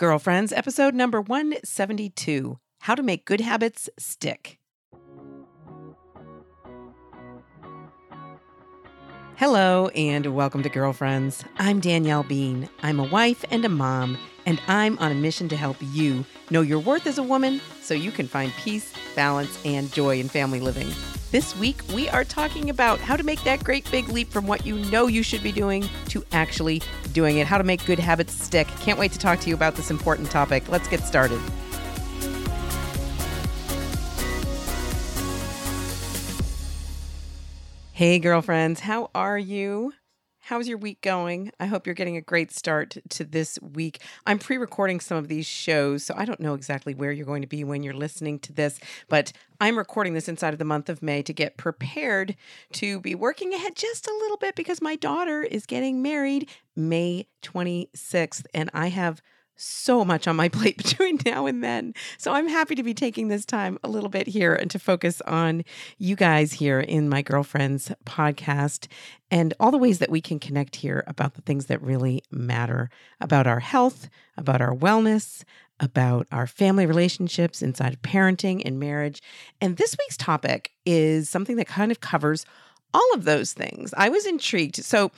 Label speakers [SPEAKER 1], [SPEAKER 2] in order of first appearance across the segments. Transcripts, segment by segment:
[SPEAKER 1] Girlfriends, episode number 172 How to Make Good Habits Stick. Hello, and welcome to Girlfriends. I'm Danielle Bean. I'm a wife and a mom, and I'm on a mission to help you know your worth as a woman so you can find peace, balance, and joy in family living. This week, we are talking about how to make that great big leap from what you know you should be doing to actually doing it, how to make good habits stick. Can't wait to talk to you about this important topic. Let's get started. Hey, girlfriends, how are you? How's your week going? I hope you're getting a great start to this week. I'm pre recording some of these shows, so I don't know exactly where you're going to be when you're listening to this, but I'm recording this inside of the month of May to get prepared to be working ahead just a little bit because my daughter is getting married May 26th, and I have so much on my plate between now and then. So I'm happy to be taking this time a little bit here and to focus on you guys here in my girlfriend's podcast and all the ways that we can connect here about the things that really matter about our health, about our wellness, about our family relationships inside of parenting and marriage. And this week's topic is something that kind of covers all of those things. I was intrigued. So,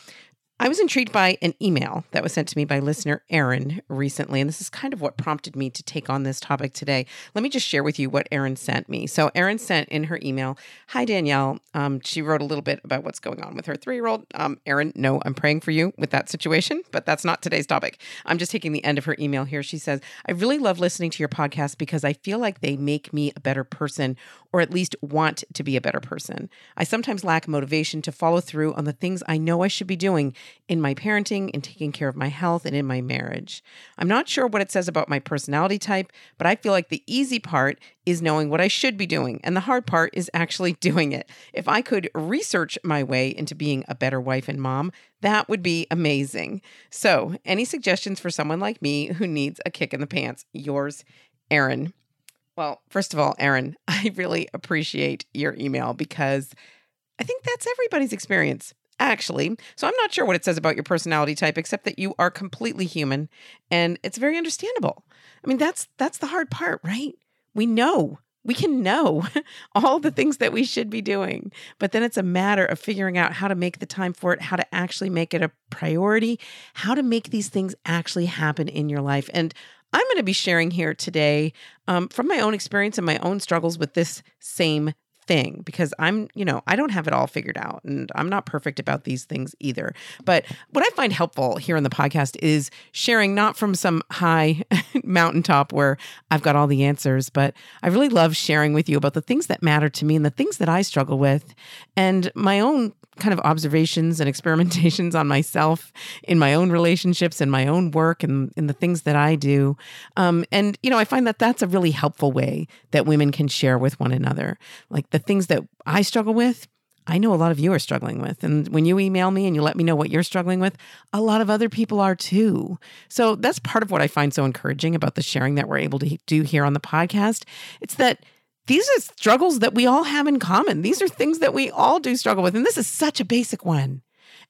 [SPEAKER 1] I was intrigued by an email that was sent to me by listener Erin recently, and this is kind of what prompted me to take on this topic today. Let me just share with you what Erin sent me. So, Erin sent in her email Hi, Danielle. Um, she wrote a little bit about what's going on with her three year old. Um, Erin, no, I'm praying for you with that situation, but that's not today's topic. I'm just taking the end of her email here. She says, I really love listening to your podcast because I feel like they make me a better person, or at least want to be a better person. I sometimes lack motivation to follow through on the things I know I should be doing in my parenting, in taking care of my health, and in my marriage. I'm not sure what it says about my personality type, but I feel like the easy part is knowing what I should be doing, and the hard part is actually doing it. If I could research my way into being a better wife and mom, that would be amazing. So, any suggestions for someone like me who needs a kick in the pants? Yours, Erin. Well, first of all, Erin, I really appreciate your email because I think that's everybody's experience actually. So I'm not sure what it says about your personality type except that you are completely human and it's very understandable. I mean, that's that's the hard part, right? We know. We can know all the things that we should be doing, but then it's a matter of figuring out how to make the time for it, how to actually make it a priority, how to make these things actually happen in your life. And I'm going to be sharing here today um, from my own experience and my own struggles with this same thing because I'm, you know, I don't have it all figured out and I'm not perfect about these things either. But what I find helpful here in the podcast is sharing not from some high mountaintop where I've got all the answers, but I really love sharing with you about the things that matter to me and the things that I struggle with and my own kind of observations and experimentations on myself in my own relationships and my own work and in the things that I do. Um, and, you know, I find that that's a really helpful way that women can share with one another. Like the things that I struggle with, I know a lot of you are struggling with. And when you email me and you let me know what you're struggling with, a lot of other people are too. So that's part of what I find so encouraging about the sharing that we're able to do here on the podcast. It's that these are struggles that we all have in common. These are things that we all do struggle with. And this is such a basic one.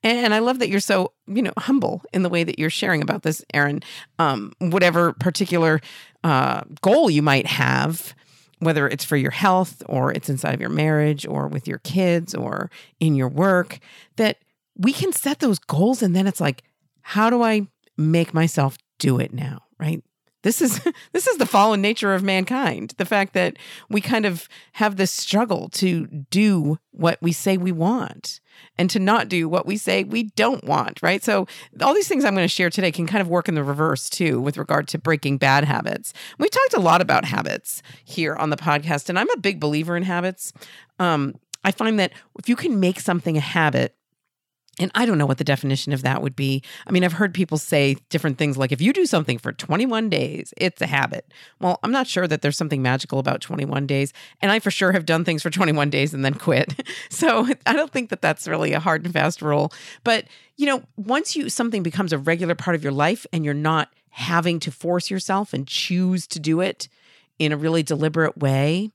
[SPEAKER 1] And I love that you're so, you know, humble in the way that you're sharing about this, Erin. Um, whatever particular uh, goal you might have, whether it's for your health or it's inside of your marriage or with your kids or in your work, that we can set those goals and then it's like, how do I make myself do it now? Right. This is this is the fallen nature of mankind. The fact that we kind of have this struggle to do what we say we want and to not do what we say we don't want, right? So all these things I'm going to share today can kind of work in the reverse too with regard to breaking bad habits. We've talked a lot about habits here on the podcast and I'm a big believer in habits. Um, I find that if you can make something a habit, and I don't know what the definition of that would be. I mean, I've heard people say different things like if you do something for 21 days, it's a habit. Well, I'm not sure that there's something magical about 21 days. And I for sure have done things for 21 days and then quit. So I don't think that that's really a hard and fast rule. But, you know, once you something becomes a regular part of your life and you're not having to force yourself and choose to do it in a really deliberate way,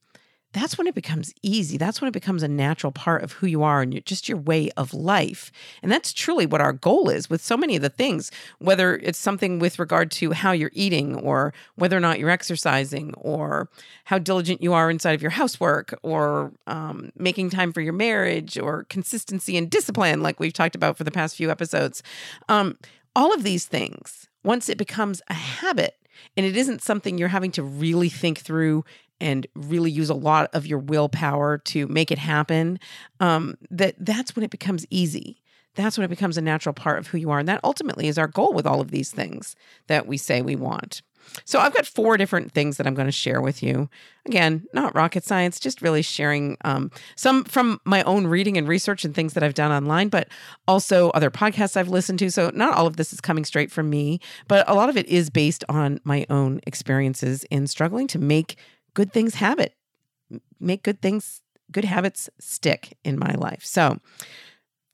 [SPEAKER 1] that's when it becomes easy. That's when it becomes a natural part of who you are and just your way of life. And that's truly what our goal is with so many of the things, whether it's something with regard to how you're eating or whether or not you're exercising or how diligent you are inside of your housework or um, making time for your marriage or consistency and discipline, like we've talked about for the past few episodes. Um, all of these things, once it becomes a habit, and it isn't something you're having to really think through and really use a lot of your willpower to make it happen um, that that's when it becomes easy that's when it becomes a natural part of who you are and that ultimately is our goal with all of these things that we say we want so I've got four different things that I'm going to share with you. Again, not rocket science, just really sharing um, some from my own reading and research and things that I've done online, but also other podcasts I've listened to. So not all of this is coming straight from me, but a lot of it is based on my own experiences in struggling to make good things habit, make good things, good habits stick in my life. So,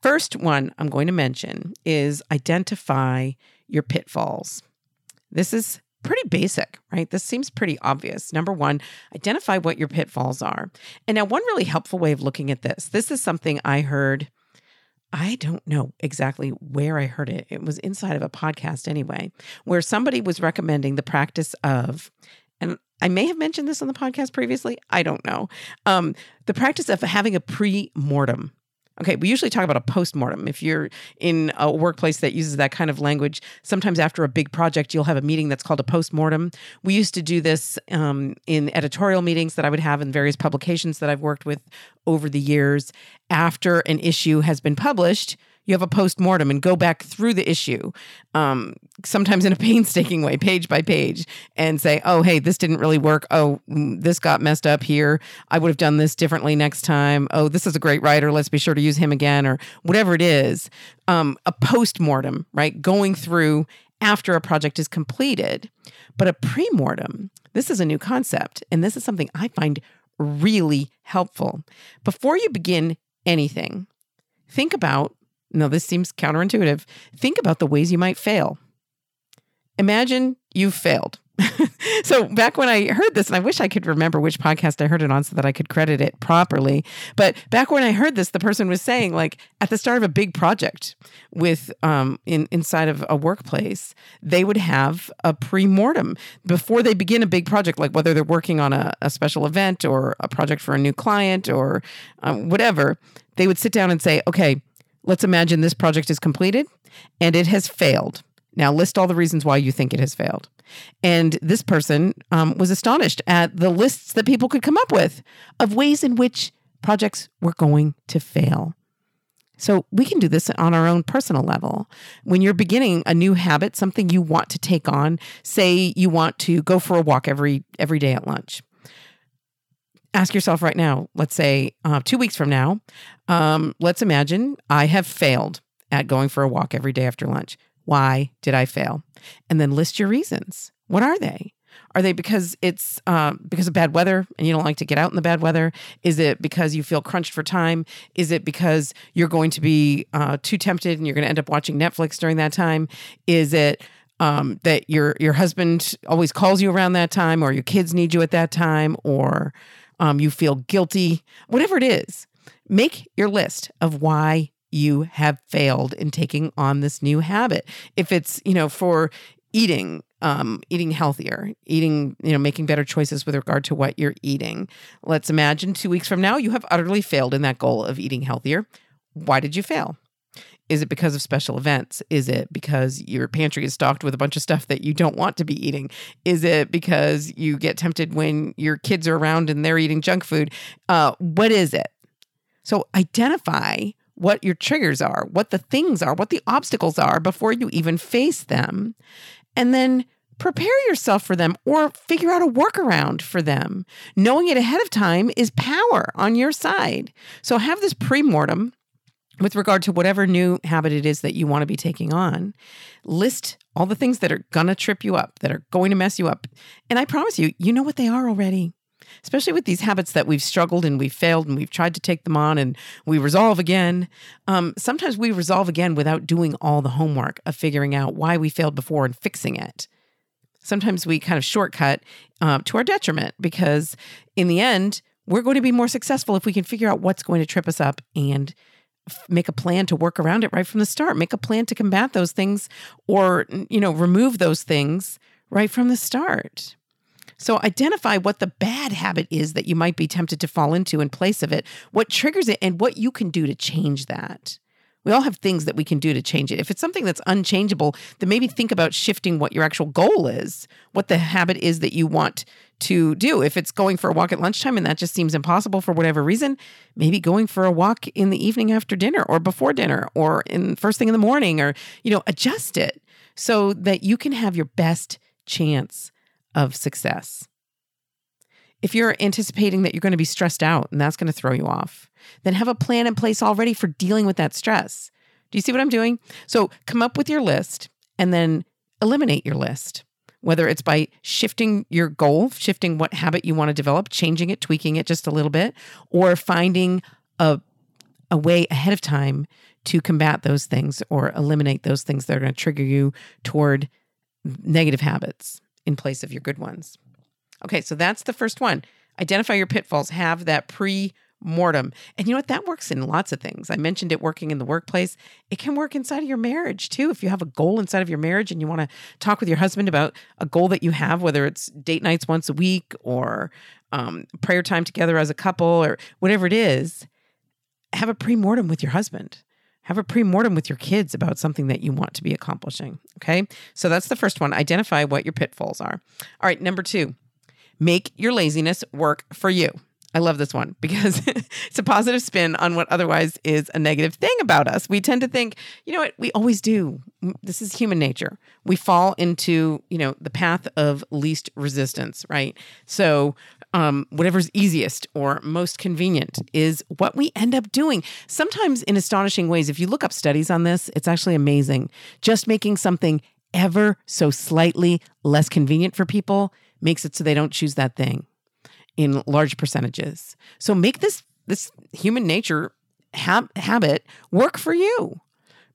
[SPEAKER 1] first one I'm going to mention is identify your pitfalls. This is pretty basic, right? This seems pretty obvious. Number one, identify what your pitfalls are. And now, one really helpful way of looking at this this is something I heard. I don't know exactly where I heard it. It was inside of a podcast anyway, where somebody was recommending the practice of and I may have mentioned this on the podcast previously. I don't know. Um, the practice of having a pre mortem. Okay, we usually talk about a post mortem. If you're in a workplace that uses that kind of language, sometimes after a big project, you'll have a meeting that's called a post mortem. We used to do this um, in editorial meetings that I would have in various publications that I've worked with over the years. After an issue has been published, you have a post mortem and go back through the issue, um, sometimes in a painstaking way, page by page, and say, oh, hey, this didn't really work. Oh, mm, this got messed up here. I would have done this differently next time. Oh, this is a great writer. Let's be sure to use him again, or whatever it is. Um, a post mortem, right? Going through after a project is completed. But a pre mortem, this is a new concept. And this is something I find really helpful. Before you begin anything, think about no, this seems counterintuitive. Think about the ways you might fail. Imagine you've failed. so back when I heard this, and I wish I could remember which podcast I heard it on so that I could credit it properly. But back when I heard this, the person was saying, like at the start of a big project with um in inside of a workplace, they would have a pre-mortem before they begin a big project, like whether they're working on a, a special event or a project for a new client or um, whatever. They would sit down and say, okay Let's imagine this project is completed and it has failed. Now, list all the reasons why you think it has failed. And this person um, was astonished at the lists that people could come up with of ways in which projects were going to fail. So we can do this on our own personal level. When you're beginning a new habit, something you want to take on, say you want to go for a walk every every day at lunch ask yourself right now, let's say uh, two weeks from now, um, let's imagine I have failed at going for a walk every day after lunch. Why did I fail? And then list your reasons. What are they? Are they because it's uh, because of bad weather and you don't like to get out in the bad weather? Is it because you feel crunched for time? Is it because you're going to be uh, too tempted and you're going to end up watching Netflix during that time? Is it um, that your your husband always calls you around that time, or your kids need you at that time, or um, you feel guilty, whatever it is, make your list of why you have failed in taking on this new habit. If it's, you know, for eating, um, eating healthier, eating, you know, making better choices with regard to what you're eating. Let's imagine two weeks from now, you have utterly failed in that goal of eating healthier. Why did you fail? Is it because of special events? Is it because your pantry is stocked with a bunch of stuff that you don't want to be eating? Is it because you get tempted when your kids are around and they're eating junk food? Uh, what is it? So identify what your triggers are, what the things are, what the obstacles are before you even face them. And then prepare yourself for them or figure out a workaround for them. Knowing it ahead of time is power on your side. So have this pre mortem with regard to whatever new habit it is that you want to be taking on, list all the things that are going to trip you up, that are going to mess you up. And I promise you, you know what they are already. Especially with these habits that we've struggled and we've failed and we've tried to take them on and we resolve again. Um, sometimes we resolve again without doing all the homework of figuring out why we failed before and fixing it. Sometimes we kind of shortcut uh, to our detriment because in the end, we're going to be more successful if we can figure out what's going to trip us up and make a plan to work around it right from the start. Make a plan to combat those things or you know remove those things right from the start. So identify what the bad habit is that you might be tempted to fall into in place of it. What triggers it and what you can do to change that. We all have things that we can do to change it. If it's something that's unchangeable, then maybe think about shifting what your actual goal is, what the habit is that you want to do. If it's going for a walk at lunchtime and that just seems impossible for whatever reason, maybe going for a walk in the evening after dinner or before dinner or in first thing in the morning or, you know, adjust it so that you can have your best chance of success. If you're anticipating that you're going to be stressed out and that's going to throw you off, then have a plan in place already for dealing with that stress. Do you see what I'm doing? So come up with your list and then eliminate your list whether it's by shifting your goal, shifting what habit you want to develop, changing it, tweaking it just a little bit, or finding a, a way ahead of time to combat those things or eliminate those things that are going to trigger you toward negative habits in place of your good ones. Okay, so that's the first one. Identify your pitfalls, have that pre mortem. And you know what? That works in lots of things. I mentioned it working in the workplace. It can work inside of your marriage too. If you have a goal inside of your marriage and you want to talk with your husband about a goal that you have, whether it's date nights once a week or um, prayer time together as a couple or whatever it is, have a pre mortem with your husband. Have a pre mortem with your kids about something that you want to be accomplishing. Okay. So that's the first one. Identify what your pitfalls are. All right. Number two, make your laziness work for you. I love this one because it's a positive spin on what otherwise is a negative thing about us. We tend to think, you know what, we always do. This is human nature. We fall into, you know, the path of least resistance, right? So, um, whatever's easiest or most convenient is what we end up doing. Sometimes in astonishing ways. If you look up studies on this, it's actually amazing. Just making something ever so slightly less convenient for people makes it so they don't choose that thing in large percentages. So make this this human nature ha- habit work for you.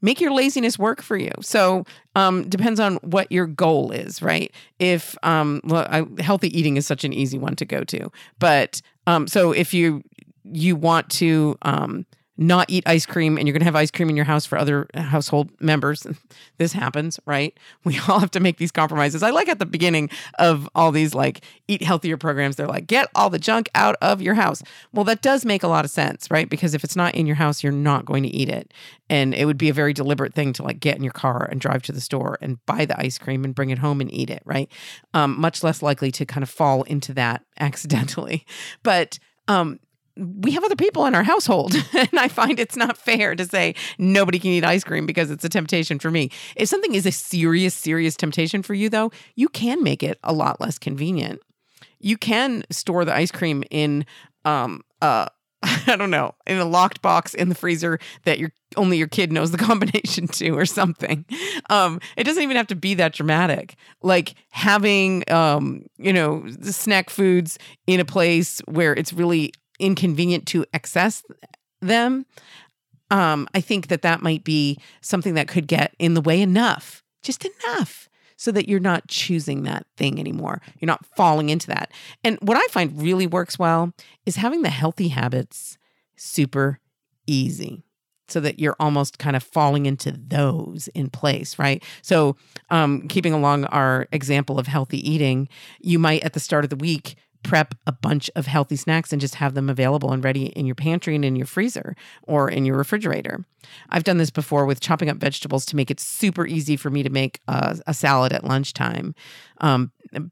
[SPEAKER 1] Make your laziness work for you. So um, depends on what your goal is, right? If um, well, I, healthy eating is such an easy one to go to, but um, so if you you want to um, not eat ice cream and you're going to have ice cream in your house for other household members. This happens, right? We all have to make these compromises. I like at the beginning of all these like eat healthier programs, they're like, get all the junk out of your house. Well, that does make a lot of sense, right? Because if it's not in your house, you're not going to eat it. And it would be a very deliberate thing to like get in your car and drive to the store and buy the ice cream and bring it home and eat it, right? Um, much less likely to kind of fall into that accidentally. But um, we have other people in our household and i find it's not fair to say nobody can eat ice cream because it's a temptation for me if something is a serious serious temptation for you though you can make it a lot less convenient you can store the ice cream in um uh I don't know, in a locked box in the freezer that your only your kid knows the combination to or something. Um, it doesn't even have to be that dramatic. Like having um, you know, snack foods in a place where it's really inconvenient to access them, um, I think that that might be something that could get in the way enough, just enough, so that you're not choosing that thing anymore. You're not falling into that. And what I find really works well is having the healthy habits super easy so that you're almost kind of falling into those in place, right? So, um, keeping along our example of healthy eating, you might at the start of the week prep a bunch of healthy snacks and just have them available and ready in your pantry and in your freezer or in your refrigerator. I've done this before with chopping up vegetables to make it super easy for me to make a, a salad at lunchtime. Um,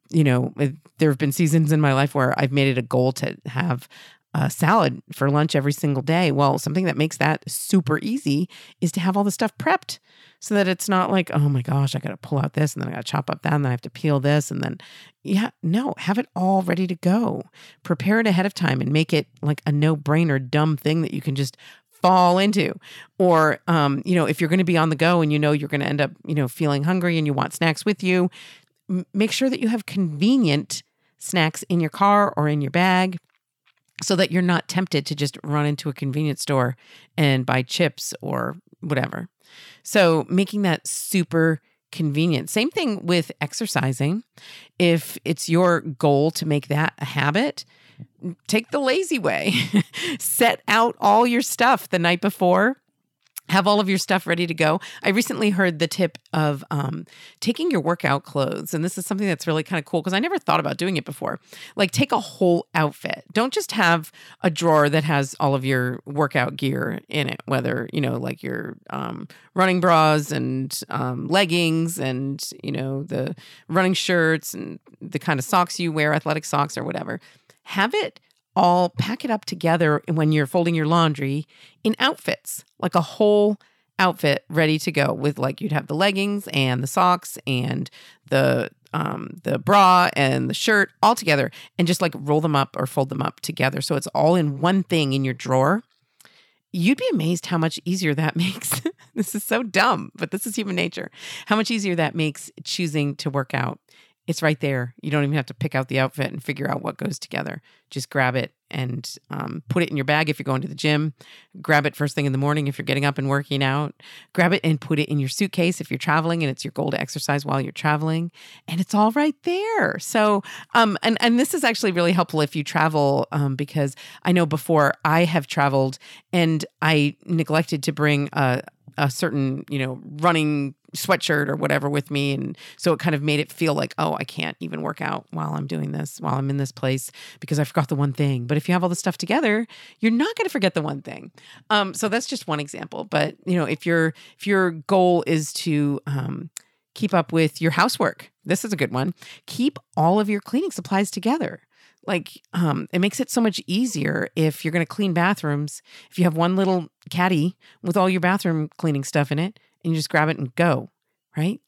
[SPEAKER 1] you know, there have been seasons in my life where I've made it a goal to have a salad for lunch every single day. Well, something that makes that super easy is to have all the stuff prepped so that it's not like, oh my gosh, I got to pull out this and then I got to chop up that and then I have to peel this. And then, yeah, no, have it all ready to go. Prepare it ahead of time and make it like a no brainer, dumb thing that you can just fall into. Or, um, you know, if you're going to be on the go and you know you're going to end up, you know, feeling hungry and you want snacks with you, m- make sure that you have convenient snacks in your car or in your bag so that you're not tempted to just run into a convenience store and buy chips or whatever. So making that super convenient. Same thing with exercising. If it's your goal to make that a habit, take the lazy way. Set out all your stuff the night before have all of your stuff ready to go. I recently heard the tip of um, taking your workout clothes. And this is something that's really kind of cool because I never thought about doing it before. Like, take a whole outfit. Don't just have a drawer that has all of your workout gear in it, whether, you know, like your um, running bras and um, leggings and, you know, the running shirts and the kind of socks you wear, athletic socks or whatever. Have it all pack it up together when you're folding your laundry in outfits, like a whole outfit ready to go with like you'd have the leggings and the socks and the um the bra and the shirt all together and just like roll them up or fold them up together. So it's all in one thing in your drawer. You'd be amazed how much easier that makes. This is so dumb but this is human nature. How much easier that makes choosing to work out it's right there. You don't even have to pick out the outfit and figure out what goes together. Just grab it and um, put it in your bag if you're going to the gym. Grab it first thing in the morning if you're getting up and working out. Grab it and put it in your suitcase if you're traveling and it's your goal to exercise while you're traveling. And it's all right there. So, um, and and this is actually really helpful if you travel um, because I know before I have traveled and I neglected to bring a a certain you know running sweatshirt or whatever with me. And so it kind of made it feel like, oh, I can't even work out while I'm doing this, while I'm in this place because I forgot the one thing. But if you have all the stuff together, you're not going to forget the one thing. Um, so that's just one example. But you know, if your if your goal is to um, keep up with your housework, this is a good one. Keep all of your cleaning supplies together like um, it makes it so much easier if you're going to clean bathrooms if you have one little caddy with all your bathroom cleaning stuff in it and you just grab it and go, right?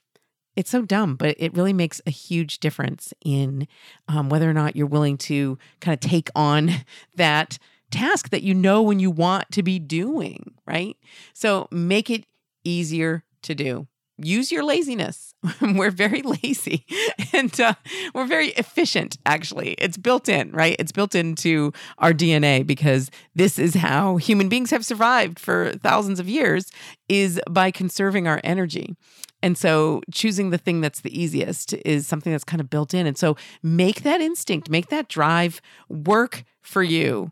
[SPEAKER 1] It's so dumb, but it really makes a huge difference in um, whether or not you're willing to kind of take on that task that you know when you want to be doing, right? So make it easier to do use your laziness. we're very lazy and uh, we're very efficient, actually. It's built in, right? It's built into our DNA because this is how human beings have survived for thousands of years is by conserving our energy. And so choosing the thing that's the easiest is something that's kind of built in. And so make that instinct, make that drive work for you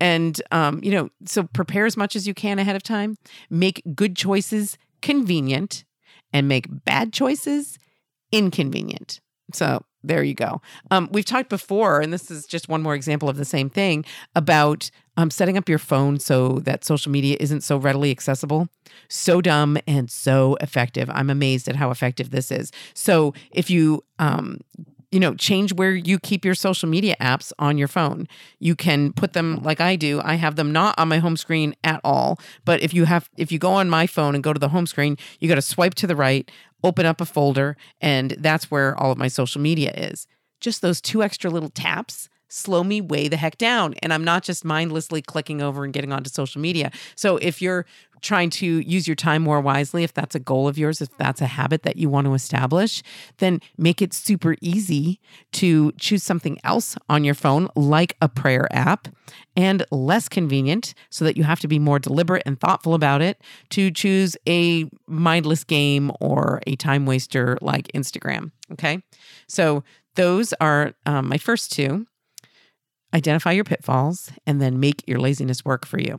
[SPEAKER 1] and um, you know so prepare as much as you can ahead of time make good choices convenient and make bad choices inconvenient. So there you go. Um, we've talked before, and this is just one more example of the same thing about um, setting up your phone so that social media isn't so readily accessible. So dumb and so effective. I'm amazed at how effective this is. So if you um, you know, change where you keep your social media apps on your phone. You can put them like I do. I have them not on my home screen at all. But if you have if you go on my phone and go to the home screen, you got to swipe to the right, open up a folder, and that's where all of my social media is. Just those two extra little taps slow me way the heck down. And I'm not just mindlessly clicking over and getting onto social media. So if you're trying to use your time more wisely, if that's a goal of yours, if that's a habit that you want to establish, then make it super easy to choose something else on your phone, like a prayer app, and less convenient so that you have to be more deliberate and thoughtful about it to choose a mindless game or a time waster like Instagram. Okay. So those are um, my first two identify your pitfalls and then make your laziness work for you.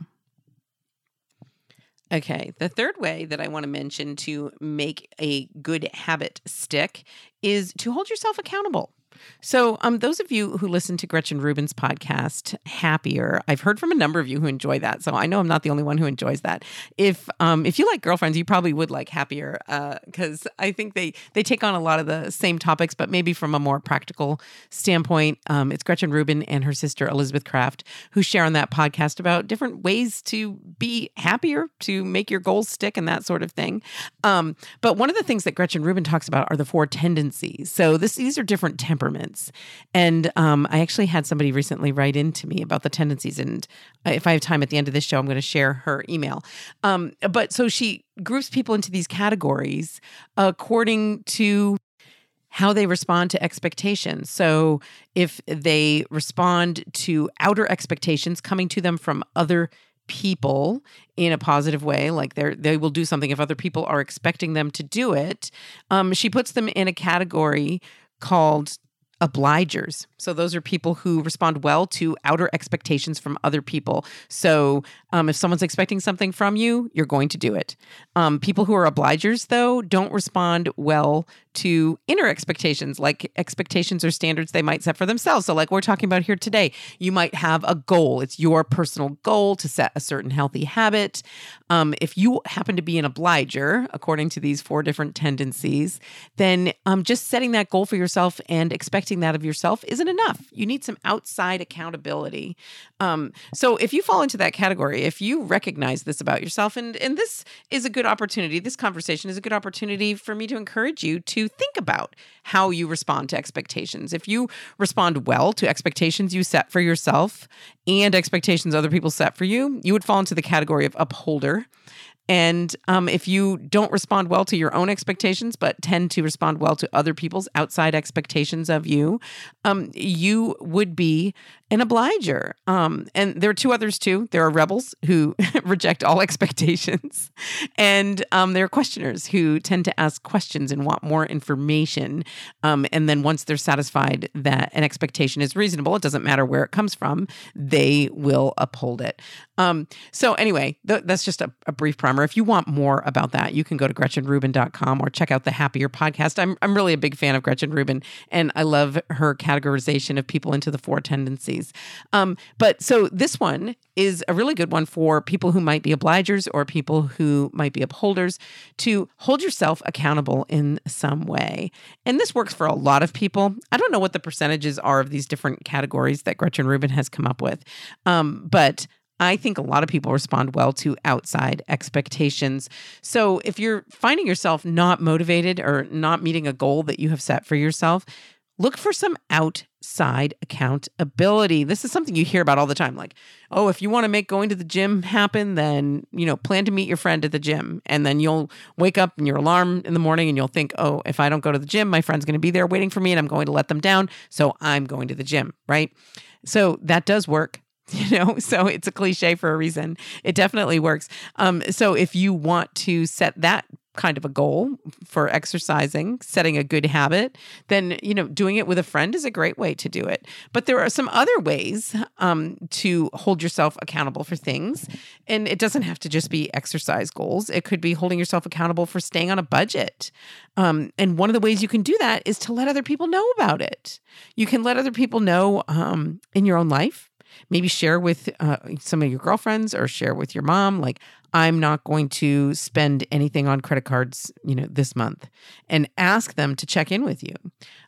[SPEAKER 1] Okay, the third way that I want to mention to make a good habit stick is to hold yourself accountable. So, um, those of you who listen to Gretchen Rubin's podcast, Happier, I've heard from a number of you who enjoy that. So I know I'm not the only one who enjoys that. If um, if you like girlfriends, you probably would like Happier because uh, I think they they take on a lot of the same topics, but maybe from a more practical standpoint. Um, it's Gretchen Rubin and her sister Elizabeth Craft who share on that podcast about different ways to be happier, to make your goals stick, and that sort of thing. Um, but one of the things that Gretchen Rubin talks about are the four tendencies. So this these are different temperaments. And um, I actually had somebody recently write into me about the tendencies. And if I have time at the end of this show, I'm going to share her email. Um, but so she groups people into these categories according to how they respond to expectations. So if they respond to outer expectations coming to them from other people in a positive way like they they will do something if other people are expecting them to do it um, she puts them in a category called obligers. So those are people who respond well to outer expectations from other people. So um, if someone's expecting something from you, you're going to do it. Um, people who are obligers, though, don't respond well to inner expectations, like expectations or standards they might set for themselves. So, like we're talking about here today, you might have a goal. It's your personal goal to set a certain healthy habit. Um, if you happen to be an obliger, according to these four different tendencies, then um, just setting that goal for yourself and expecting that of yourself isn't enough. You need some outside accountability. Um, so, if you fall into that category, if you recognize this about yourself, and and this is a good opportunity, this conversation is a good opportunity for me to encourage you to think about how you respond to expectations. If you respond well to expectations you set for yourself and expectations other people set for you, you would fall into the category of upholder. And um, if you don't respond well to your own expectations, but tend to respond well to other people's outside expectations of you, um, you would be an obliger. Um, and there are two others too. There are rebels who reject all expectations, and um, there are questioners who tend to ask questions and want more information. Um, and then once they're satisfied that an expectation is reasonable, it doesn't matter where it comes from, they will uphold it. Um, so anyway, th- that's just a, a brief primer. If you want more about that, you can go to GretchenRubin.com or check out the Happier podcast. I'm I'm really a big fan of Gretchen Rubin, and I love her categorization of people into the four tendencies. Um, but so this one is a really good one for people who might be obligers or people who might be upholders to hold yourself accountable in some way. And this works for a lot of people. I don't know what the percentages are of these different categories that Gretchen Rubin has come up with, um, but I think a lot of people respond well to outside expectations. So if you're finding yourself not motivated or not meeting a goal that you have set for yourself, look for some outside accountability. This is something you hear about all the time like, "Oh, if you want to make going to the gym happen, then, you know, plan to meet your friend at the gym." And then you'll wake up and your alarm in the morning and you'll think, "Oh, if I don't go to the gym, my friend's going to be there waiting for me and I'm going to let them down, so I'm going to the gym," right? So that does work you know so it's a cliche for a reason it definitely works um, so if you want to set that kind of a goal for exercising, setting a good habit, then you know doing it with a friend is a great way to do it. But there are some other ways um, to hold yourself accountable for things, and it doesn't have to just be exercise goals. It could be holding yourself accountable for staying on a budget. Um, and one of the ways you can do that is to let other people know about it. You can let other people know um, in your own life maybe share with uh, some of your girlfriends or share with your mom like i'm not going to spend anything on credit cards you know this month and ask them to check in with you.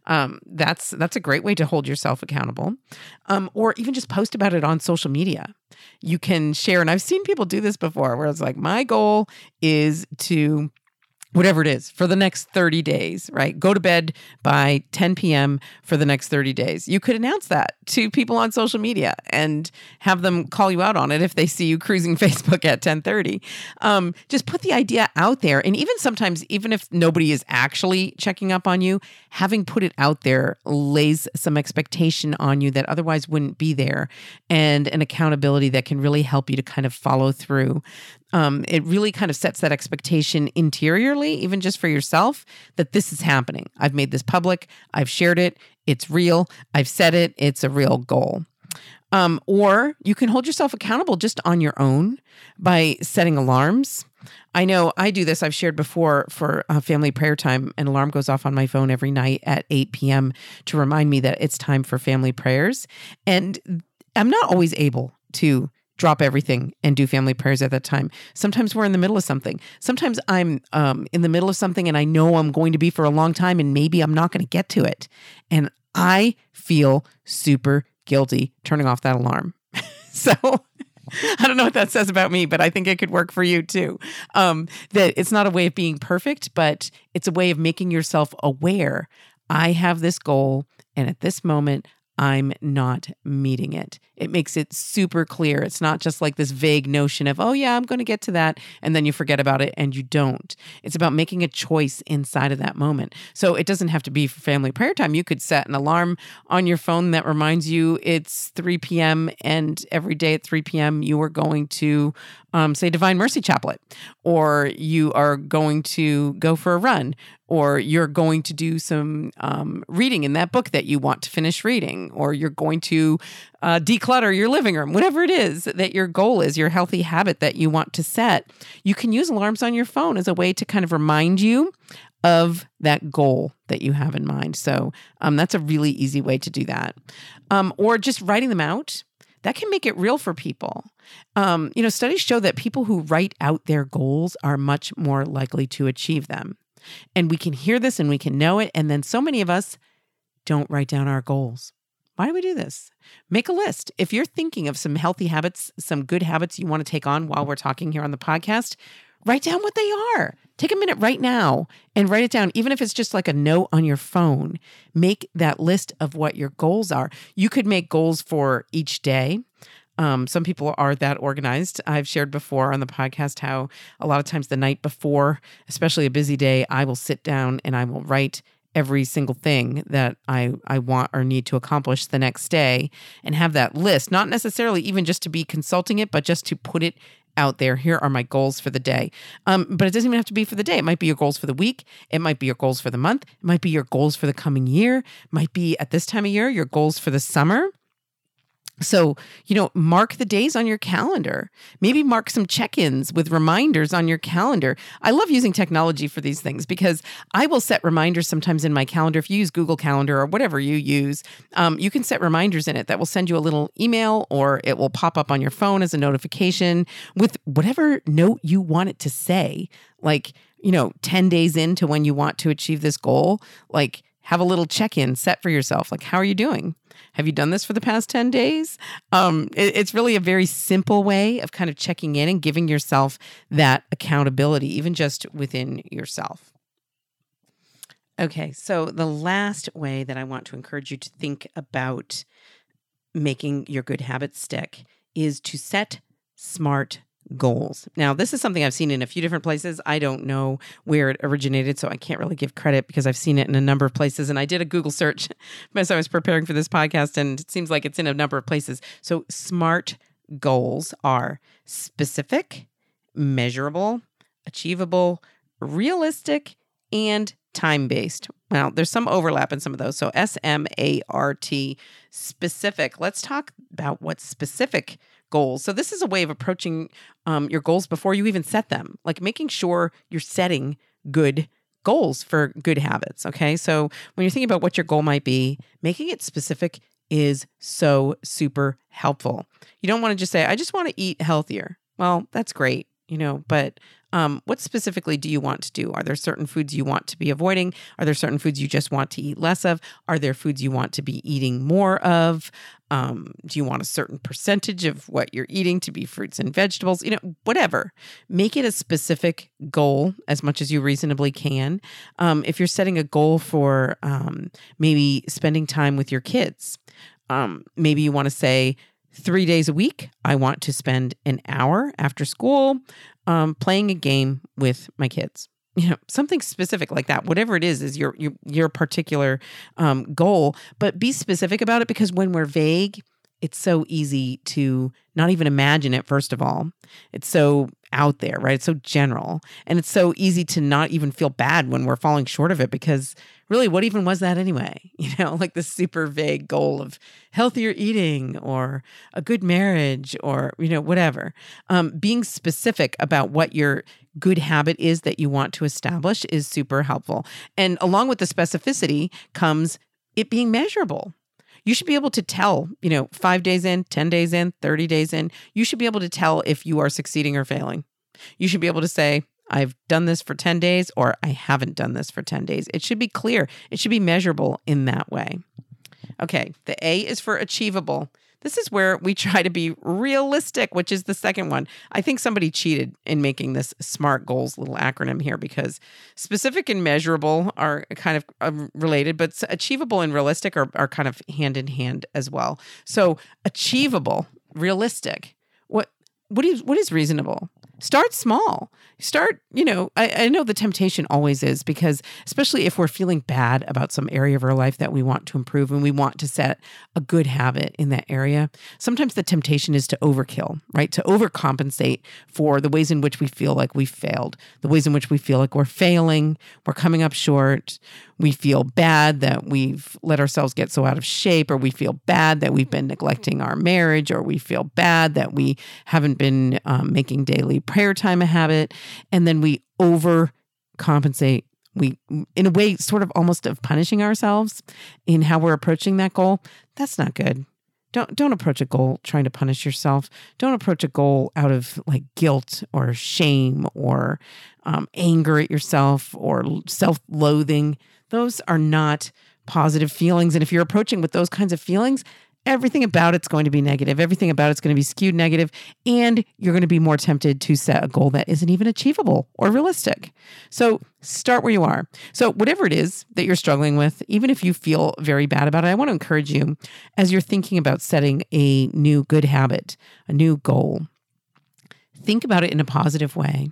[SPEAKER 1] Um, that's that's a great way to hold yourself accountable. Um, or even just post about it on social media. You can share and i've seen people do this before where it's like my goal is to whatever it is for the next 30 days, right? Go to bed by 10 p.m. for the next 30 days. You could announce that to people on social media and have them call you out on it if they see you cruising Facebook at 10:30. Um, just put the idea out there, and even sometimes, even if nobody is actually checking up on you, having put it out there lays some expectation on you that otherwise wouldn't be there, and an accountability that can really help you to kind of follow through um, it really kind of sets that expectation interiorly, even just for yourself, that this is happening. I've made this public, I've shared it, it's real, I've said it, it's a real goal. Um, or you can hold yourself accountable just on your own by setting alarms. I know I do this. I've shared before for family prayer time. An alarm goes off on my phone every night at 8 p.m. to remind me that it's time for family prayers. And I'm not always able to drop everything and do family prayers at that time. Sometimes we're in the middle of something. Sometimes I'm um, in the middle of something and I know I'm going to be for a long time and maybe I'm not going to get to it. And I feel super guilty turning off that alarm. so I don't know what that says about me, but I think it could work for you too. Um, that it's not a way of being perfect, but it's a way of making yourself aware. I have this goal, and at this moment, I'm not meeting it. It makes it super clear. It's not just like this vague notion of, oh, yeah, I'm going to get to that. And then you forget about it and you don't. It's about making a choice inside of that moment. So it doesn't have to be for family prayer time. You could set an alarm on your phone that reminds you it's 3 p.m. and every day at 3 p.m. you are going to um, say Divine Mercy Chaplet, or you are going to go for a run, or you're going to do some um, reading in that book that you want to finish reading, or you're going to uh, declutter your living room, whatever it is that your goal is, your healthy habit that you want to set, you can use alarms on your phone as a way to kind of remind you of that goal that you have in mind. So um, that's a really easy way to do that. Um, or just writing them out. That can make it real for people. Um, you know, studies show that people who write out their goals are much more likely to achieve them. And we can hear this and we can know it. And then so many of us don't write down our goals. Why do we do this? Make a list. If you're thinking of some healthy habits, some good habits you want to take on while we're talking here on the podcast, write down what they are. Take a minute right now and write it down, even if it's just like a note on your phone. Make that list of what your goals are. You could make goals for each day. Um, some people are that organized. I've shared before on the podcast how a lot of times the night before, especially a busy day, I will sit down and I will write every single thing that I, I want or need to accomplish the next day and have that list, not necessarily even just to be consulting it, but just to put it out there. Here are my goals for the day. Um, but it doesn't even have to be for the day. It might be your goals for the week. It might be your goals for the month. It might be your goals for the coming year. It might be at this time of year, your goals for the summer. So, you know, mark the days on your calendar. Maybe mark some check ins with reminders on your calendar. I love using technology for these things because I will set reminders sometimes in my calendar. If you use Google Calendar or whatever you use, um, you can set reminders in it that will send you a little email or it will pop up on your phone as a notification with whatever note you want it to say. Like, you know, 10 days into when you want to achieve this goal, like, have a little check in set for yourself. Like, how are you doing? Have you done this for the past 10 days? Um, it, it's really a very simple way of kind of checking in and giving yourself that accountability, even just within yourself. Okay, so the last way that I want to encourage you to think about making your good habits stick is to set smart goals. Now, this is something I've seen in a few different places. I don't know where it originated, so I can't really give credit because I've seen it in a number of places. And I did a Google search as I was preparing for this podcast, and it seems like it's in a number of places. So, SMART goals are specific, measurable, achievable, realistic, and time based. Now, there's some overlap in some of those. So, S M A R T, specific. Let's talk about what specific goals. So, this is a way of approaching um, your goals before you even set them, like making sure you're setting good goals for good habits. Okay. So, when you're thinking about what your goal might be, making it specific is so super helpful. You don't want to just say, I just want to eat healthier. Well, that's great, you know, but um, what specifically do you want to do? Are there certain foods you want to be avoiding? Are there certain foods you just want to eat less of? Are there foods you want to be eating more of? Um, do you want a certain percentage of what you're eating to be fruits and vegetables? You know, whatever. Make it a specific goal as much as you reasonably can. Um, if you're setting a goal for um, maybe spending time with your kids, um, maybe you want to say, three days a week, I want to spend an hour after school um, playing a game with my kids. You know something specific like that. Whatever it is is your your, your particular um, goal. But be specific about it because when we're vague it's so easy to not even imagine it first of all. It's so out there right? It's so general. And it's so easy to not even feel bad when we're falling short of it because really what even was that anyway? You know like the super vague goal of healthier eating or a good marriage or you know whatever. Um, being specific about what your good habit is that you want to establish is super helpful. And along with the specificity comes it being measurable you should be able to tell, you know, five days in, 10 days in, 30 days in, you should be able to tell if you are succeeding or failing. You should be able to say, I've done this for 10 days or I haven't done this for 10 days. It should be clear, it should be measurable in that way. Okay, the A is for achievable. This is where we try to be realistic, which is the second one. I think somebody cheated in making this SMART goals little acronym here because specific and measurable are kind of um, related, but achievable and realistic are, are kind of hand in hand as well. So, achievable, realistic. What what is what is reasonable? Start small. Start, you know, I, I, know the temptation always is because, especially if we're feeling bad about some area of our life that we want to improve and we want to set a good habit in that area, sometimes the temptation is to overkill, right? To overcompensate for the ways in which we feel like we failed, the ways in which we feel like we're failing, we're coming up short, we feel bad that we've let ourselves get so out of shape, or we feel bad that we've been neglecting our marriage, or we feel bad that we haven't been um, making daily prayer time a habit. And then we overcompensate. We, in a way, sort of almost of punishing ourselves in how we're approaching that goal. That's not good. Don't don't approach a goal trying to punish yourself. Don't approach a goal out of like guilt or shame or um, anger at yourself or self-loathing. Those are not positive feelings. And if you're approaching with those kinds of feelings, everything about it's going to be negative. Everything about it's going to be skewed negative, and you're going to be more tempted to set a goal that isn't even achievable or realistic. So start where you are. So, whatever it is that you're struggling with, even if you feel very bad about it, I want to encourage you as you're thinking about setting a new good habit, a new goal, think about it in a positive way.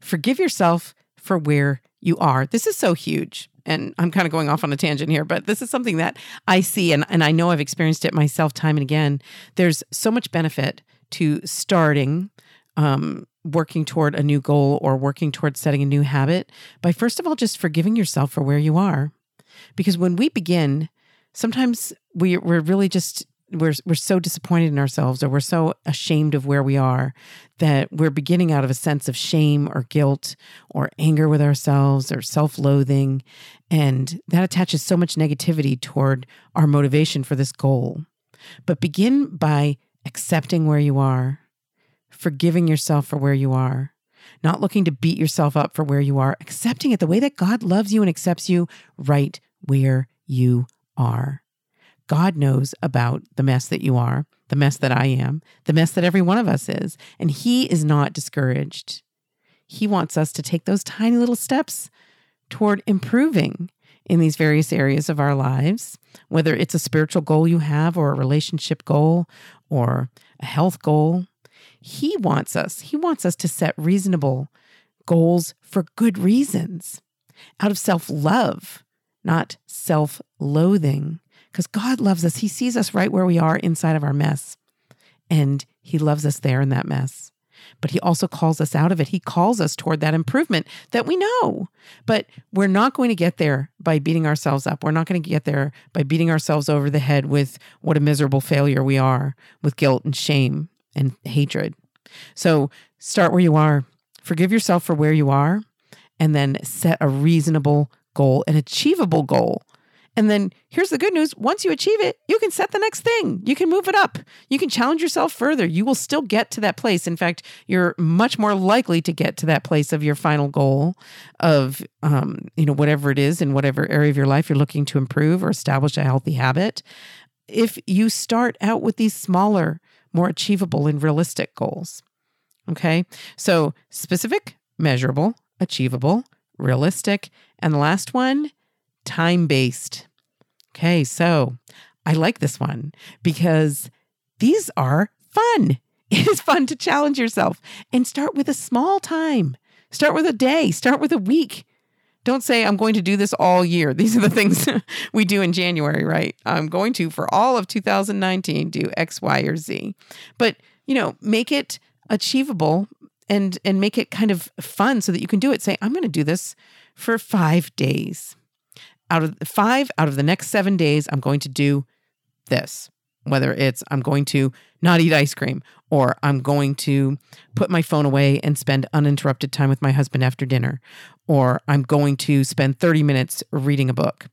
[SPEAKER 1] Forgive yourself for where you are. This is so huge and I'm kind of going off on a tangent here, but this is something that I see and, and I know I've experienced it myself time and again. There's so much benefit to starting um, working toward a new goal or working towards setting a new habit by first of all just forgiving yourself for where you are. Because when we begin, sometimes we, we're really just we're we're so disappointed in ourselves or we're so ashamed of where we are that we're beginning out of a sense of shame or guilt or anger with ourselves or self-loathing. And that attaches so much negativity toward our motivation for this goal. But begin by accepting where you are forgiving yourself for where you are not looking to beat yourself up for where you are accepting it the way that God loves you and accepts you right where you are God knows about the mess that you are, the mess that I am, the mess that every one of us is. And He is not discouraged. He wants us to take those tiny little steps toward improving in these various areas of our lives, whether it's a spiritual goal you have, or a relationship goal, or a health goal. He wants us, He wants us to set reasonable goals for good reasons, out of self love, not self loathing because God loves us. He sees us right where we are inside of our mess, and He loves us there in that mess. But He also calls us out of it. He calls us toward that improvement that we know. But we're not going to get there by beating ourselves up. We're not going to get there by beating ourselves over the head with what a miserable failure we are, with guilt and shame and hatred. So start where you are, forgive yourself for where you are, and then set a reasonable goal, an achievable goal and then here's the good news once you achieve it, you can set the next thing. You can move it up. You can challenge yourself further. You will still get to that place. In fact, you're much more likely to get to that place of your final goal of, um, you know, whatever it is in whatever area of your life you're looking to improve or establish a healthy habit. If you start out with these smaller, more achievable and realistic goals. Okay. So specific, measurable, achievable, realistic. And the last one, time based. Okay, so I like this one because these are fun. It is fun to challenge yourself and start with a small time. Start with a day, start with a week. Don't say, I'm going to do this all year. These are the things we do in January, right? I'm going to, for all of 2019, do X, Y, or Z. But, you know, make it achievable and and make it kind of fun so that you can do it. Say, I'm going to do this for five days out of five out of the next seven days, I'm going to do this. Whether it's I'm going to not eat ice cream, or I'm going to put my phone away and spend uninterrupted time with my husband after dinner, or I'm going to spend 30 minutes reading a book.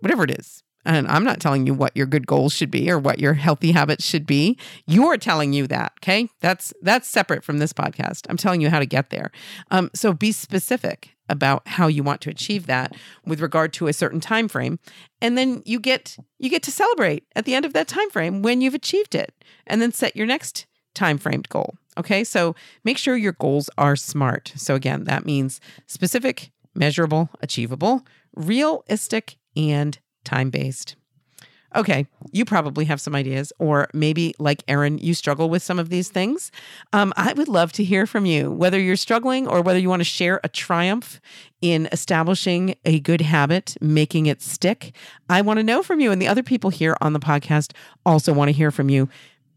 [SPEAKER 1] Whatever it is. And I'm not telling you what your good goals should be or what your healthy habits should be. You're telling you that, okay? That's that's separate from this podcast. I'm telling you how to get there. Um, so be specific about how you want to achieve that with regard to a certain time frame. And then you get you get to celebrate at the end of that time frame when you've achieved it and then set your next time framed goal. Okay? So make sure your goals are smart. So again that means specific measurable achievable realistic and time based okay, you probably have some ideas, or maybe like Erin, you struggle with some of these things. Um, I would love to hear from you, whether you're struggling or whether you want to share a triumph in establishing a good habit, making it stick. I want to know from you. And the other people here on the podcast also want to hear from you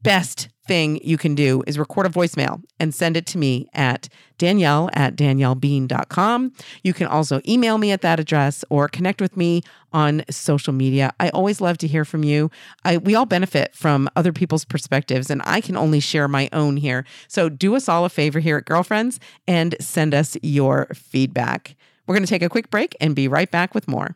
[SPEAKER 1] best thing you can do is record a voicemail and send it to me at danielle at daniellebean.com. You can also email me at that address or connect with me on social media. I always love to hear from you. I, we all benefit from other people's perspectives, and I can only share my own here. So do us all a favor here at Girlfriends and send us your feedback. We're going to take a quick break and be right back with more.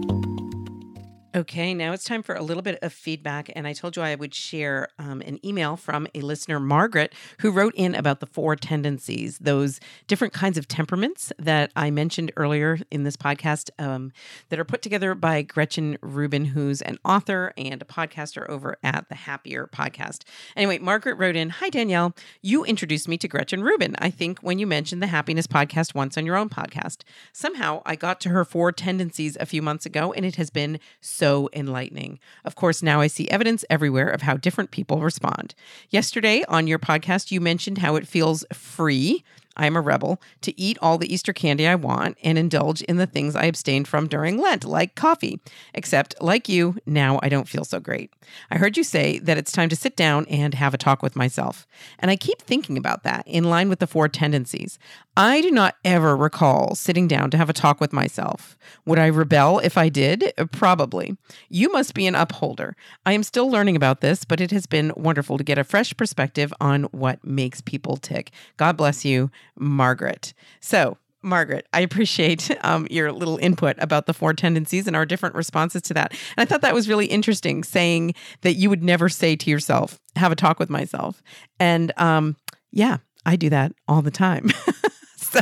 [SPEAKER 1] Okay, now it's time for a little bit of feedback. And I told you I would share um, an email from a listener, Margaret, who wrote in about the four tendencies, those different kinds of temperaments that I mentioned earlier in this podcast um, that are put together by Gretchen Rubin, who's an author and a podcaster over at the Happier Podcast. Anyway, Margaret wrote in Hi, Danielle. You introduced me to Gretchen Rubin, I think, when you mentioned the Happiness Podcast once on your own podcast. Somehow I got to her four tendencies a few months ago, and it has been so enlightening. Of course, now I see evidence everywhere of how different people respond. Yesterday on your podcast, you mentioned how it feels free I am a rebel, to eat all the Easter candy I want and indulge in the things I abstained from during Lent, like coffee. Except, like you, now I don't feel so great. I heard you say that it's time to sit down and have a talk with myself. And I keep thinking about that in line with the four tendencies. I do not ever recall sitting down to have a talk with myself. Would I rebel if I did? Probably. You must be an upholder. I am still learning about this, but it has been wonderful to get a fresh perspective on what makes people tick. God bless you. Margaret. So, Margaret, I appreciate um, your little input about the four tendencies and our different responses to that. And I thought that was really interesting, saying that you would never say to yourself, have a talk with myself. And um, yeah, I do that all the time. so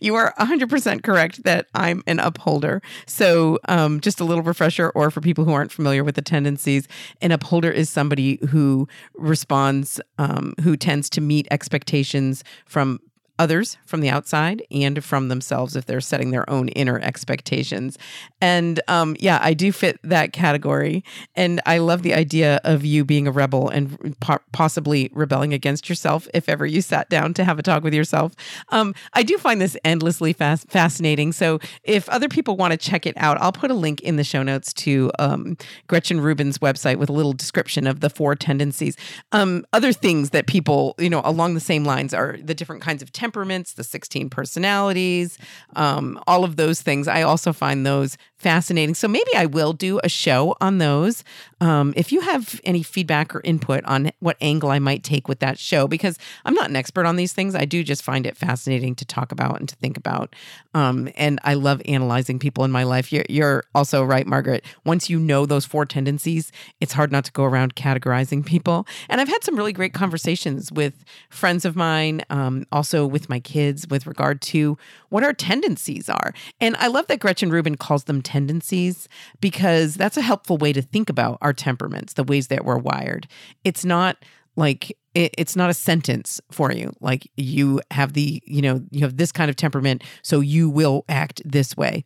[SPEAKER 1] you are 100% correct that I'm an upholder. So, um, just a little refresher, or for people who aren't familiar with the tendencies, an upholder is somebody who responds, um, who tends to meet expectations from others from the outside and from themselves if they're setting their own inner expectations. And um, yeah, I do fit that category. And I love the idea of you being a rebel and po- possibly rebelling against yourself if ever you sat down to have a talk with yourself. Um, I do find this endlessly fascinating. So if other people want to check it out, I'll put a link in the show notes to um, Gretchen Rubin's website with a little description of the four tendencies. Um, other things that people, you know, along the same lines are the different kinds of temperaments, the 16 personalities, um, all of those things. I also find those fascinating. So maybe I will do a show on those. Um, if you have any feedback or input on what angle I might take with that show, because I'm not an expert on these things, I do just find it fascinating to talk about and to think about. Um, and I love analyzing people in my life. You're, you're also right, Margaret. Once you know those four tendencies, it's hard not to go around categorizing people. And I've had some really great conversations with friends of mine, um, also with my kids, with regard to what our tendencies are. And I love that Gretchen Rubin calls them tendencies because that's a helpful way to think about our temperaments, the ways that we're wired. It's not like it's not a sentence for you like you have the you know you have this kind of temperament so you will act this way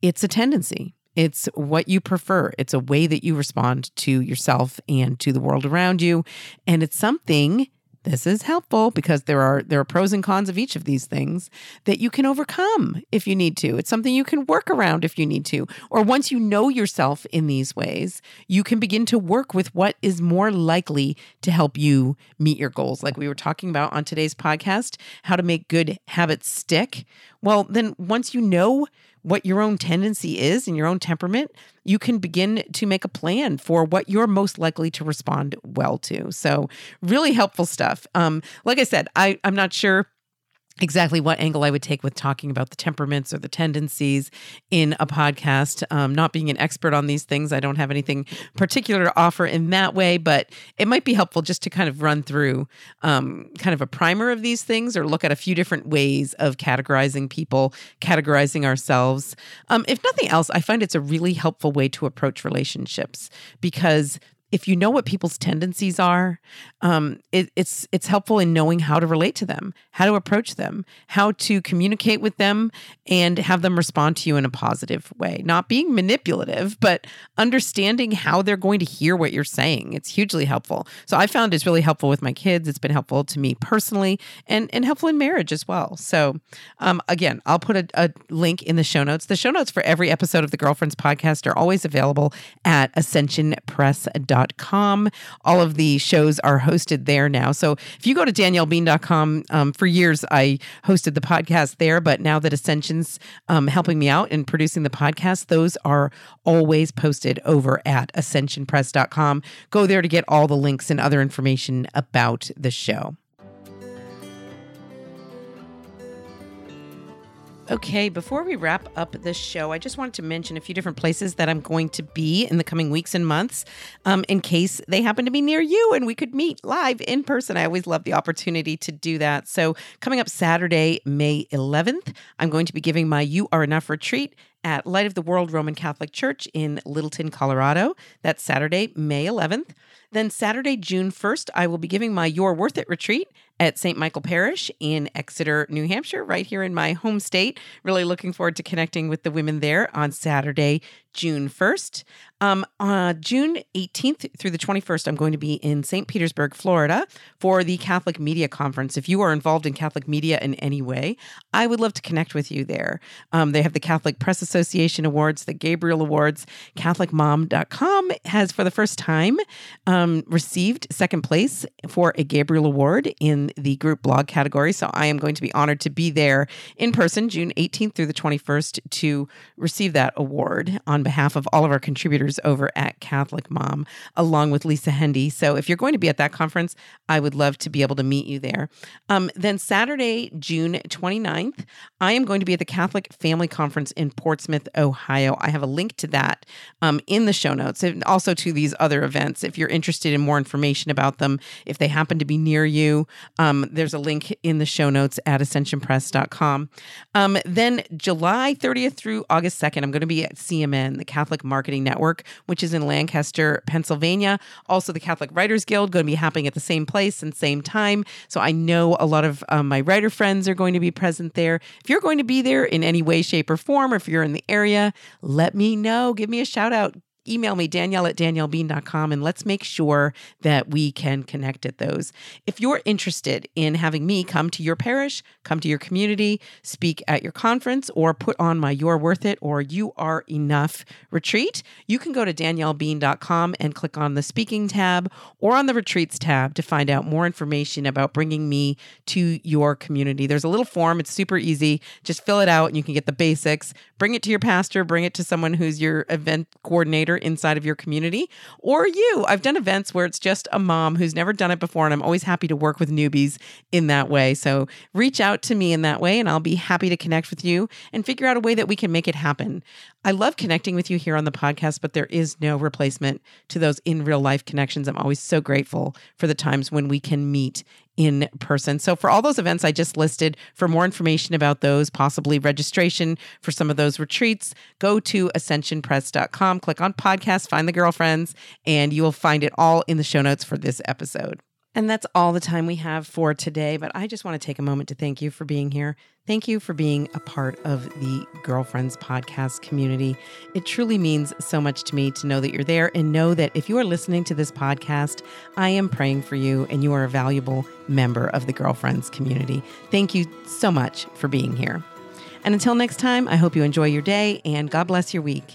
[SPEAKER 1] it's a tendency it's what you prefer. It's a way that you respond to yourself and to the world around you. And it's something this is helpful because there are there are pros and cons of each of these things that you can overcome if you need to. It's something you can work around if you need to. Or once you know yourself in these ways, you can begin to work with what is more likely to help you meet your goals. Like we were talking about on today's podcast, how to make good habits stick. Well, then once you know what your own tendency is and your own temperament, you can begin to make a plan for what you're most likely to respond well to. So, really helpful stuff. Um, like I said, I, I'm not sure exactly what angle I would take with talking about the temperaments or the tendencies in a podcast. Um, not being an expert on these things, I don't have anything particular to offer in that way, but it might be helpful just to kind of run through um, kind of a primer of these things or look at a few different ways of categorizing people, categorizing ourselves. Um, if nothing else, I find it's a really helpful way to approach relationships because if you know what people's tendencies are, um, it, it's it's helpful in knowing how to relate to them, how to approach them, how to communicate with them, and have them respond to you in a positive way. Not being manipulative, but understanding how they're going to hear what you're saying. It's hugely helpful. So I found it's really helpful with my kids. It's been helpful to me personally, and and helpful in marriage as well. So um, again, I'll put a, a link in the show notes. The show notes for every episode of the Girlfriends Podcast are always available at ascensionpress.com daniellebean.com. All of the shows are hosted there now. So if you go to daniellebean.com, um, for years I hosted the podcast there, but now that Ascension's um, helping me out in producing the podcast, those are always posted over at ascensionpress.com. Go there to get all the links and other information about the show. Okay, before we wrap up the show, I just wanted to mention a few different places that I'm going to be in the coming weeks and months um, in case they happen to be near you and we could meet live in person. I always love the opportunity to do that. So, coming up Saturday, May 11th, I'm going to be giving my You Are Enough retreat at Light of the World Roman Catholic Church in Littleton, Colorado. That's Saturday, May 11th. Then Saturday, June 1st, I will be giving my You're Worth It retreat at St. Michael Parish in Exeter, New Hampshire, right here in my home state. Really looking forward to connecting with the women there on Saturday, June 1st. Um, uh, June 18th through the 21st, I'm going to be in St. Petersburg, Florida for the Catholic Media Conference. If you are involved in Catholic media in any way, I would love to connect with you there. Um, they have the Catholic Press Association Awards, the Gabriel Awards. CatholicMom.com has, for the first time, um, received second place for a Gabriel Award in the group blog category. So I am going to be honored to be there in person June 18th through the 21st to receive that award on behalf of all of our contributors over at Catholic Mom, along with Lisa Hendey. So if you're going to be at that conference, I would love to be able to meet you there. Um, then Saturday, June 29th, I am going to be at the Catholic Family Conference in Portsmouth, Ohio. I have a link to that um, in the show notes and also to these other events. If you're interested in more information about them, if they happen to be near you, um, there's a link in the show notes at ascensionpress.com. Um, then July 30th through August 2nd, I'm going to be at CMN, the Catholic Marketing Network, which is in Lancaster, Pennsylvania. Also, the Catholic Writers Guild going to be happening at the same place and same time. So I know a lot of um, my writer friends are going to be present there. If you're going to be there in any way, shape, or form, or if you're in the area, let me know. Give me a shout out email me, Danielle at daniellebean.com, and let's make sure that we can connect at those. If you're interested in having me come to your parish, come to your community, speak at your conference, or put on my You're Worth It or You Are Enough retreat, you can go to daniellebean.com and click on the speaking tab or on the retreats tab to find out more information about bringing me to your community. There's a little form, it's super easy. Just fill it out and you can get the basics. Bring it to your pastor, bring it to someone who's your event coordinator inside of your community or you. I've done events where it's just a mom who's never done it before, and I'm always happy to work with newbies in that way. So reach out to me in that way, and I'll be happy to connect with you and figure out a way that we can make it happen. I love connecting with you here on the podcast, but there is no replacement to those in real life connections. I'm always so grateful for the times when we can meet in person. So, for all those events I just listed, for more information about those, possibly registration for some of those retreats, go to ascensionpress.com, click on podcast, find the girlfriends, and you will find it all in the show notes for this episode. And that's all the time we have for today. But I just want to take a moment to thank you for being here. Thank you for being a part of the Girlfriends podcast community. It truly means so much to me to know that you're there and know that if you are listening to this podcast, I am praying for you and you are a valuable member of the Girlfriends community. Thank you so much for being here. And until next time, I hope you enjoy your day and God bless your week.